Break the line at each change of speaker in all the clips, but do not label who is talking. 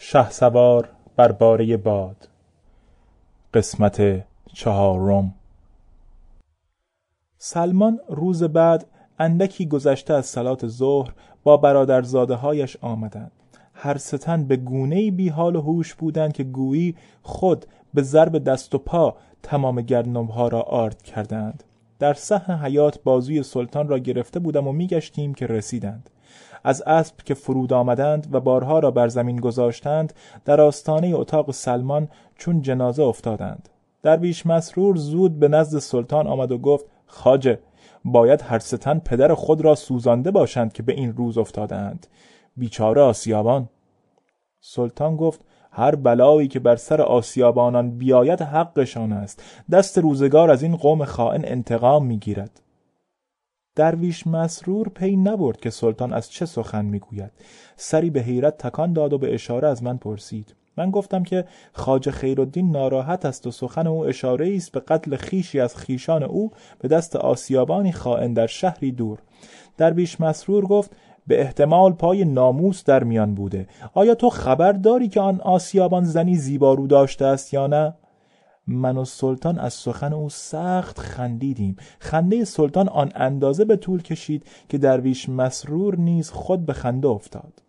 شهسوار بر باره باد. قسمت چهارم. سلمان روز بعد اندکی گذشته از سلات ظهر با برادرزاده هایش آمدند. هر ستن به گونه بی حال و هوش بودند که گویی خود به ضرب دست و پا تمام گردنمها را آرد کردند. در صحن حیات بازوی سلطان را گرفته بودم و میگشتیم که رسیدند. از اسب که فرود آمدند و بارها را بر زمین گذاشتند در آستانه اتاق سلمان چون جنازه افتادند. درویش مسرور زود به نزد سلطان آمد و گفت خاجه باید هر ستن پدر خود را سوزانده باشند که به این روز افتادند بیچاره آسیابان. سلطان گفت هر بلایی که بر سر آسیابانان بیاید حقشان است. دست روزگار از این قوم خائن انتقام می‌گیرد. درویش مسرور پی نبرد که سلطان از چه سخن می‌گوید. سری به حیرت تکان داد و به اشاره از من پرسید. من گفتم که خواجه خیرالدین ناراحت است و سخن او اشاره است به قتل خیشی از خیشان او به دست آسیابانی خائن در شهری دور. درویش مسرور گفت به احتمال پای ناموس در میان بوده. آیا تو خبر داری که آن آسیابان زنی زیبارو داشته است یا نه؟ من و سلطان از سخن او سخت خندیدیم. خنده سلطان آن اندازه به طول کشید که درویش مسرور نیز خود به خنده افتاد.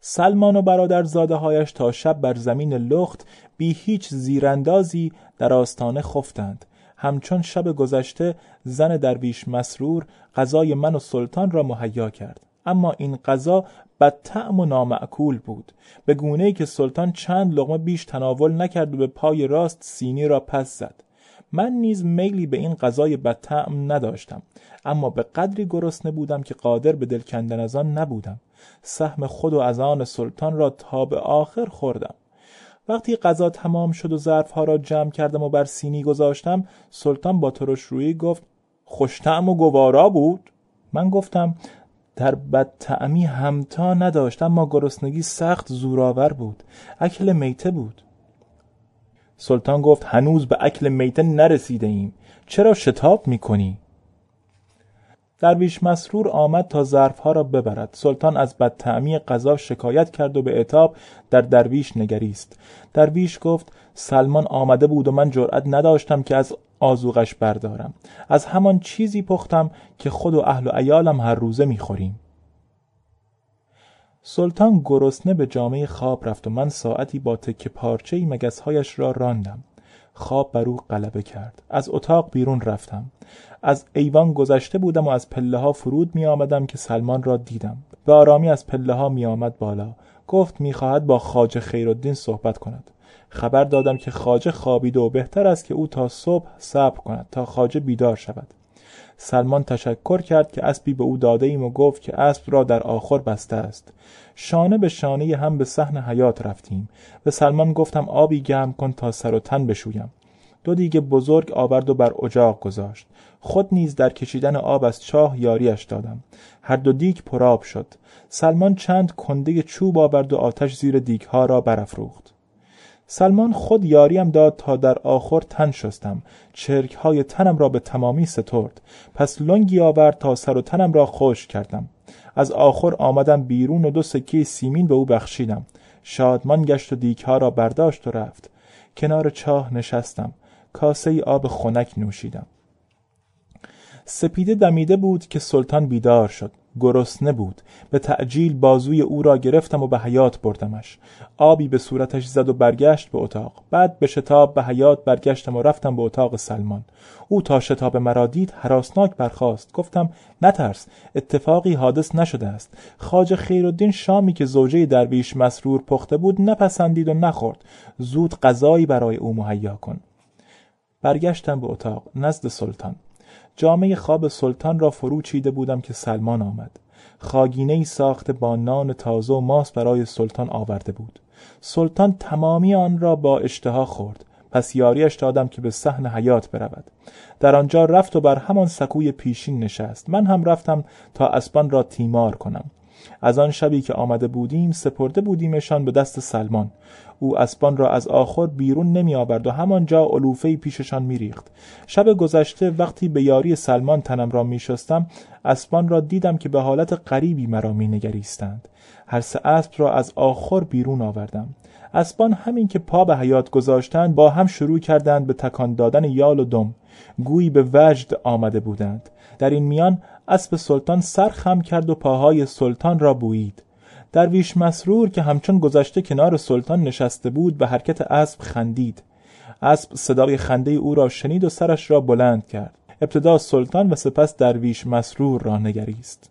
سلمان و برادرزاده هایش تا شب بر زمین لخت بی هیچ زیراندازی در آستانه خفتند. همچون شب گذشته زن درویش مسرور غذای من و سلطان را مهیا کرد. اما این غذا بدطعم و نامعکول بود. به گونه ای که سلطان چند لغمه بیش تناول نکرد و به پای راست سینی را پس زد. من نیز میلی به این غذای بدطعم نداشتم اما به قدری گرسنه بودم که قادر به دل کندن از آن نبودم. سهم خود و از آن سلطان را تا به آخر خوردم. وقتی غذا تمام شد و ظرفها را جمع کردم و بر سینی گذاشتم سلطان با ترش روی گفت خوشتعم و گوارا بود؟ من گفتم در بد تعمی همتا نداشت اما گرسنگی سخت زورآور بود اکل میته بود. سلطان گفت هنوز به اکل میته نرسیده ایم چرا شتاب می‌کنی؟ درویش مسرور آمد تا ظرفها را ببرد. سلطان از بدتعمی غذا شکایت کرد و به اعتاب در درویش نگریست. درویش گفت سلمان آمده بود و من جرأت نداشتم که از آزوغش بردارم. از همان چیزی پختم که خود و اهل و ایالم هر روزه می‌خوریم. سلطان گرسنه به جامعه خواب رفت و من ساعتی با تکه پارچه مگسهایش را راندم. خواب بر او غلبه کرد. از اتاق بیرون رفتم. از ایوان گذشته بودم و از پله ها فرود می آمدم که سلمان را دیدم. به آرامی از پله ها می آمد بالا. گفت می خواهد با خاجه خیرالدین صحبت کند. خبر دادم که خاجه خوابیده و بهتر است که او تا صبح صبر کند تا خاجه بیدار شود. سلمان تشکر کرد که اسبی به او داده ایم و گفت که اسب را در آخر بسته است. شانه به شانه هم به صحن حیات رفتیم. به سلمان گفتم آبی گرم کن تا سر و تن بشویم. دو دیگه بزرگ آورد و بر اجاق گذاشت. خود نیز در کشیدن آب از چاه یاریش دادم. هر دو دیگ پرآب شد. سلمان چند کنده چوب آورد و آتش زیر دیگ ها را برافروخت. سلمان خود یاریم داد تا در آخر تن شستم. چرک های تنم را به تمامی سترد. پس لنگی آورد تا سر و تنم را خوش کردم. از آخر آمدم بیرون و دو سکه سیمین به او بخشیدم. شادمان گشت و دیک ها را برداشت و رفت. کنار چاه نشستم. کاسه آب خنک نوشیدم. سپیده دمیده بود که سلطان بیدار شد گرسنه بود. به تعجیل بازوی او را گرفتم و به حیات بردمش. آبی به صورتش زد و برگشت به اتاق. بعد به شتاب به حیات برگشتم و رفتم به اتاق سلمان. او تا شتاب مرا دید حراسناک برخاست. گفتم نترس اتفاقی حادث نشده است. خواجه خیرالدین شامی که زوجه درویش مسرور پخته بود نپسندید و نخورد. زود غذایی برای او مهیا کن. برگشتم به اتاق نزد سلطان. جامعه خواب سلطان را فرو چیده بودم که سلمان آمد. خاگینه ای ساخته با نان تازه و ماست برای سلطان آورده بود. سلطان تمامی آن را با اشتها خورد. پس یاریش دادم که به صحن حیات برود. در آنجا رفت و بر همان سکوی پیشین نشست. من هم رفتم تا اسبان را تیمار کنم. از آن شبی که آمده بودیم سپرده بودیمشان به دست سلمان. او اسبان را از آخر بیرون نمی آورد و همانجا علوفه پیششان میریخت. شب گذشته وقتی به یاری سلمان تنم را می شستم اسبان را دیدم که به حالت غریبی مرا می نگریستند هر سه اسب را از آخر بیرون آوردم. اسبان همین که پا به حیات گذاشتند با هم شروع کردند به تکان دادن یال و دم. گویی به وجد آمده بودند. در این میان اسب سلطان سر خم کرد و پاهای سلطان را بویید. درویش مسرور که همچون گذشته کنار سلطان نشسته بود به حرکت اسب خندید. اسب صدای خنده او را شنید و سرش را بلند کرد. ابتدا سلطان و سپس درویش مسرور را نگریست.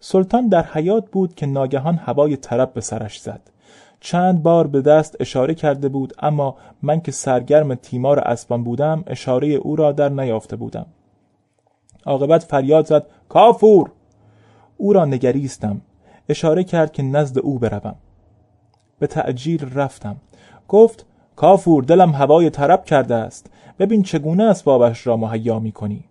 سلطان در حیات بود که ناگهان هوای طرب به سرش زد. چند بار به دست اشاره کرده بود اما من که سرگرم تیمار اسبان بودم اشاره او را در نیافته بودم. عاقبت فریاد زد کافور! او را نگریستم. اشاره کرد که نزد او بروم. به تعجیل رفتم. گفت کافور دلم هوای طرب کرده است. ببین چگونه اسبابش را مهیا می کنی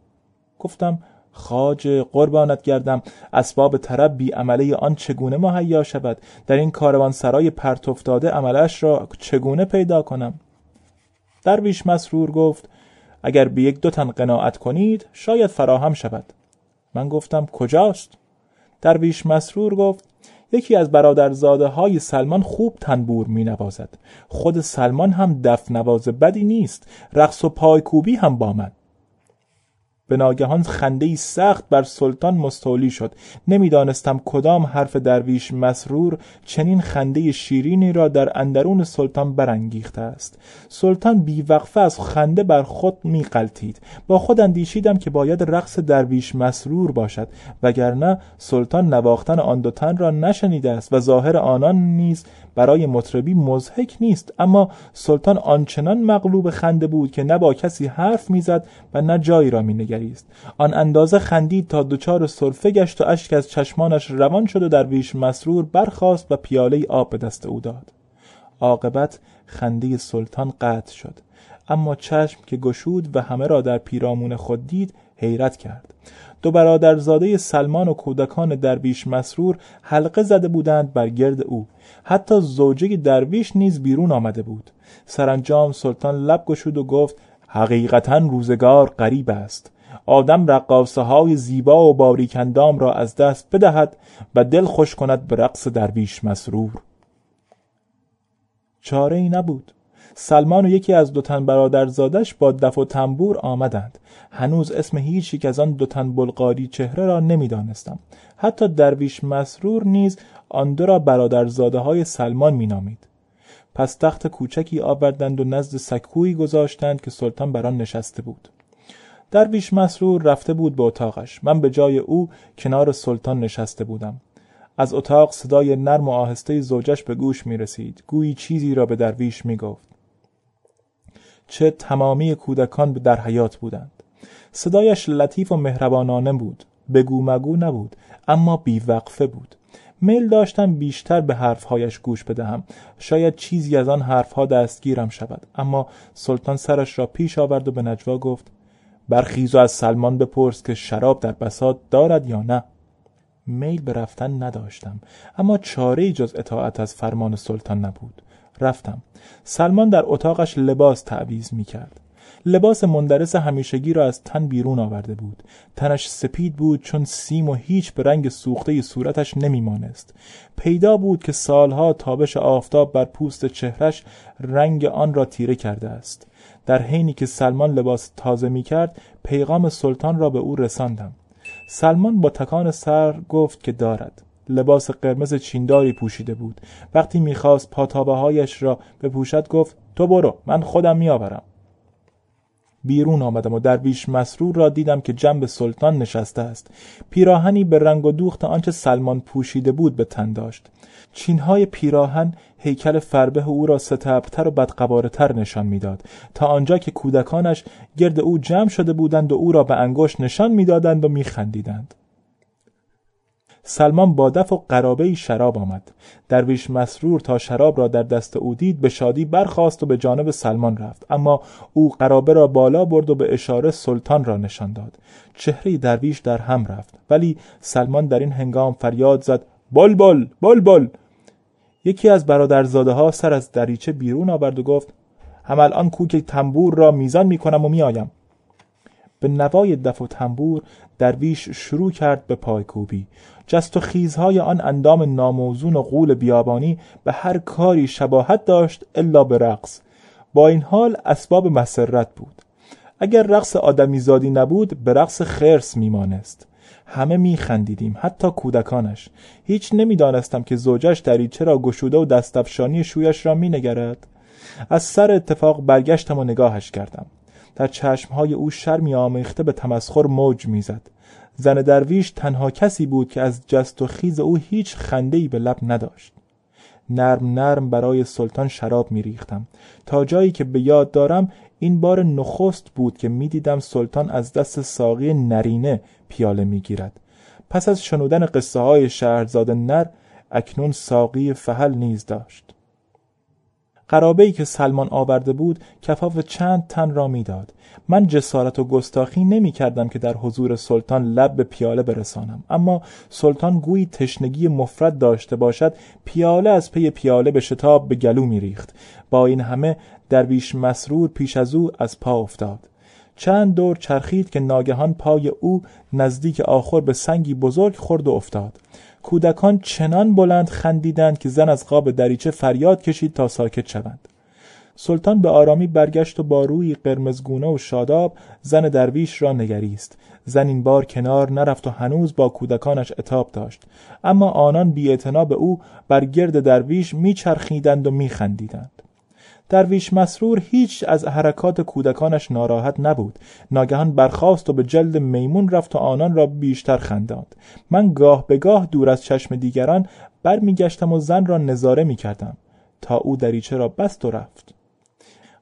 گفتم خاج قربانت گردم. اسباب طرب بی عمله آن چگونه مهیا شود؟ در این کاروان سرای پرت افتاده عملش را چگونه پیدا کنم؟ درویش مسرور گفت اگر به یک دو تن قناعت کنید شاید فراهم شود. من گفتم کجاست؟ درویش مسرور گفت یکی از برادرزاده های سلمان خوب تنبور می نوازد خود سلمان هم دف نواز بدی نیست. رقص و پایکوبی هم با من. به ناگهان خنده سخت بر سلطان مستولی شد. نمی‌دانستم کدام حرف درویش مسرور چنین خنده شیرینی را در اندرون سلطان برانگیخته است. سلطان بیوقفه از خنده بر خود میقلتید با خود اندیشیدم که باید رقص درویش مسرور باشد وگرنه سلطان نواختن آن دو تن را نشنیده است و ظاهر آنان نیز برای مطربی مزهک نیست. اما سلطان آنچنان مغلوب خنده بود که نه با کسی حرف می‌زد و نه جایی را مینگریست آن اندازه خندید تا دچار سرفه گشت و اشک از چشمانش روان شد و در ویش مسرور برخاست و پیاله آب به دست او داد. عاقبت خنده سلطان قطع شد. اما چشم که گشود و همه را در پیرامون خود دید حیرت کرد. دو برادرزاده سلمان و کودکان درویش مسرور حلقه زده بودند بر گرد او. حتی زوجه درویش نیز بیرون آمده بود. سرانجام سلطان لب گشود و گفت حقیقتا روزگار غریب است. آدم رقاصه های زیبا و باریکندام را از دست بدهد و دل خوش کند به رقص درویش مسرور. چاره ای نبود. سلمان و یکی از دو تن برادرزادش با دف و تنبور آمدند. هنوز اسم هیچ یک از آن دو تن بلغاری چهره را نمی‌دانستم. حتی درویش مسرور نیز آن دو را برادرزاده های سلمان مینامید. پس تخت کوچکی آوردند و نزد سکویی گذاشتند که سلطان بر آن نشسته بود. درویش مسرور رفته بود به اتاقش. من به جای او کنار سلطان نشسته بودم. از اتاق صدای نرم و آهسته زوجش به گوش می رسید. گویی چیزی را به درویش می گفت. چه تمامی کودکان در حیات بودند. صدایش لطیف و مهربانانه بود. بگو مگو نبود اما بیوقفه بود. میل داشتم بیشتر به حرفهایش گوش بدهم. شاید چیزی از آن حرفها دستگیرم شود. اما سلطان سرش را پیش آورد و به نجوا گفت برخیز و از سلمان بپرس که شراب در بساط دارد یا نه. میل به رفتن نداشتم اما چاره جز اطاعت از فرمان سلطان نبود. رفتم. سلمان در اتاقش لباس تعویز می کرد لباس مندرس همیشگی را از تن بیرون آورده بود. تنش سپید بود چون سیم و هیچ به رنگ سوخته صورتش نمیمانست. پیدا بود که سالها تابش آفتاب بر پوست چهرش رنگ آن را تیره کرده است. در حینی که سلمان لباس تازه می کرد پیغام سلطان را به او رساندم. سلمان با تکان سر گفت که دارد. لباس قرمز چینداری پوشیده بود. وقتی می‌خواست پاتابه هایش را بپوشد گفت تو برو من خودم میآورم. بیرون آمدم و در بیش مسرور را دیدم که جنب سلطان نشسته است. پیراهنی به رنگ و دوخت آنچه سلمان پوشیده بود به تن داشت. چینهای پیراهن هیکل فربه او را ستبتر و بدقبارتر نشان می‌داد. تا آنجا که کودکانش گرد او جمع شده بودند و او را به انگشت نشان می‌دادند و میخندیدند. سلمان با دف و قرابه شراب آمد. درویش مسرور تا شراب را در دست او دید به شادی برخاست و به جانب سلمان رفت. اما او قرابه را بالا برد و به اشاره سلطان را نشان داد. چهره درویش در هم رفت. ولی سلمان در این هنگام فریاد زد بل بل بل بل. یکی از برادرزاده ها سر از دریچه بیرون آورد و گفت هم الان کوک تنبور را میزان می‌کنم و میآیم. به نوای دف و تنبور درویش شروع کرد به پایکوبی. جست و خیزهای آن اندام ناموزون و قول بیابانی به هر کاری شباهت داشت الا به رقص. با این حال اسباب مسرت بود. اگر رقص آدمیزادی نبود به رقص خرس میمانست. همه میخندیدیم حتی کودکانش. هیچ نمی‌دانستم که زوجش دریچه را گشوده و دستفشانی شویش را مینگرد. از سر اتفاق برگشتم و نگاهش کردم. در چشمهای او شرمی آمیخته به تمسخر موج می‌زد. زن درویش تنها کسی بود که از جست و خیز او هیچ خندهی به لب نداشت. نرم نرم برای سلطان شراب میریختم. تا جایی که به یاد دارم این بار نخست بود که می‌دیدم سلطان از دست ساقی نرینه پیاله می‌گیرد. پس از شنودن قصه های شهرزاد نر اکنون ساقی فهل نیز داشت. قرابه که سلمان آورده بود کفاف چند تن را می‌داد. من جسارت و گستاخی نمی کردم که در حضور سلطان لب به پیاله برسانم. اما سلطان گویی تشنگی مفرد داشته باشد پیاله از پی پیاله به شتاب به گلو می ریخت با این همه درویش مسرور پیش از او از پا افتاد. چند دور چرخید که ناگهان پای او نزدیک آخر به سنگی بزرگ خورد و افتاد. کودکان چنان بلند خندیدند که زن از قاب دریچه فریاد کشید تا ساکت شوند. سلطان به آرامی برگشت و با روی قرمزگونه و شاداب زن درویش را نگریست. زن این بار کنار نرفت و هنوز با کودکانش اتاب داشت. اما آنان بی به او بر گرد درویش میچرخیدند و میخندیدند. درویش مسرور هیچ از حرکات کودکانش ناراحت نبود. ناگهان برخاست و به جلد میمون رفت و آنان را بیشتر خنداند. من گاه به گاه دور از چشم دیگران برمیگشتم و زن را نظاره می‌کردم تا او دریچه را بست و رفت.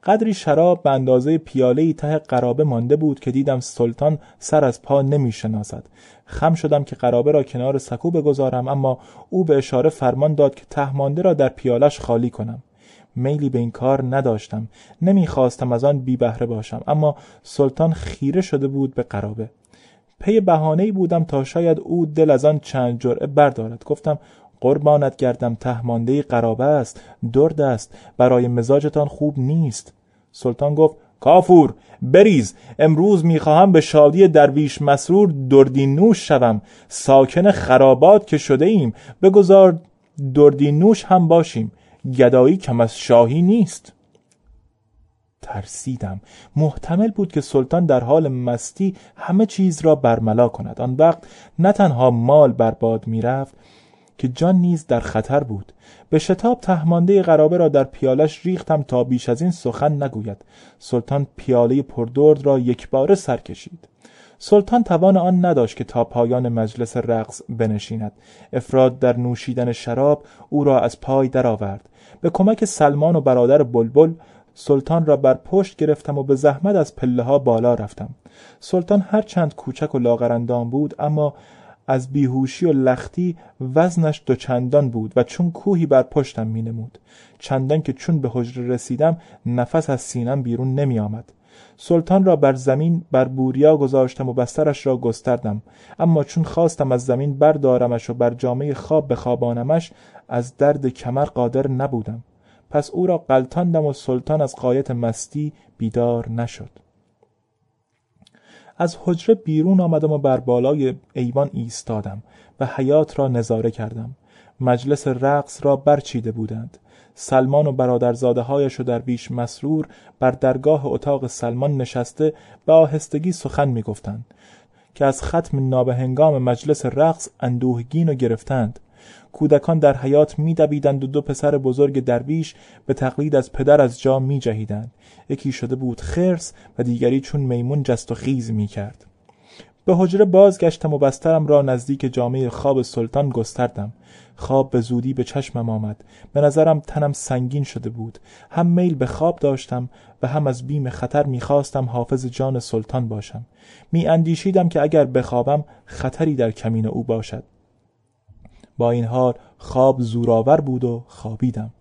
قدری شراب به اندازه پیاله ته قرابه مانده بود که دیدم سلطان سر از پا نمی شناسد. خم شدم که قرابه را کنار سکو بگذارم اما او به اشاره فرمان داد که ته مانده را در پیالش خالی کنم. میلی به این کار نداشتم. نمی‌خواستم از آن بی بهره باشم اما سلطان خیره شده بود به قرابه. پی بهانه بودم تا شاید او دل از آن چند جرعه بردارد. گفتم قربانت گردم تهمانده قرابه است درد است برای مزاجتان خوب نیست. سلطان گفت کافور بریز امروز می‌خواهم به شادی درویش مسرور دردی نوش شوم. ساکن خرابات که شده ایم بگذار دردی نوش هم باشیم. گدایی کم از شاهی نیست. ترسیدم. محتمل بود که سلطان در حال مستی همه چیز را برملا کند. آن وقت نه تنها مال برباد می‌رفت که جان نیز در خطر بود. به شتاب تهمانده قرابه را در پیالش ریختم تا بیش از این سخن نگوید. سلطان پیاله پردرد را یک بار سر کشید. سلطان توان آن نداشت که تا پایان مجلس رقص بنشیند. افراد در نوشیدن شراب او را از پای درآورد. به کمک سلمان و برادر بلبل سلطان را بر پشت گرفتم و به زحمت از پله ها بالا رفتم. سلطان هر چند کوچک و لاغرندان بود اما از بیهوشی و لختی وزنش دو چندان بود و چون کوهی بر پشتم می نمود. چندان که چون به حجره رسیدم نفس از سینم بیرون نمی آمد. سلطان را بر زمین بر بوریا گذاشتم و بسترش را گستردم. اما چون خواستم از زمین بردارمش و بر جامعه خواب بخوابانمش از درد کمر قادر نبودم. پس او را قلتاندم و سلطان از قایت مستی بیدار نشد. از حجره بیرون آمدم و بر بالای ایوان ایستادم و حیات را نظاره کردم. مجلس رقص را برچیده بودند. سلمان و برادرزاده هایش و بیش مسرور بر درگاه اتاق سلمان نشسته به آهستگی سخن می‌گفتند که از ختم نابهنگام مجلس رقص اندوهگین و گرفتند. کودکان در حیات میدویدند و دو پسر بزرگ درویش به تقلید از پدر از جا می جهیدند. یکی شده بود خرس و دیگری چون میمون جست و خیز می کرد. به حجره بازگشتم و بسترم را نزدیک جامعه خواب سلطان گستردم. خواب به زودی به چشمم آمد. به نظرم تنم سنگین شده بود. هم میل به خواب داشتم و هم از بیم خطر می‌خواستم حافظ جان سلطان باشم. می اندیشیدم که اگر بخوابم خطری در کمین او باشد. با این حال خواب زورآور بود و خوابیدم.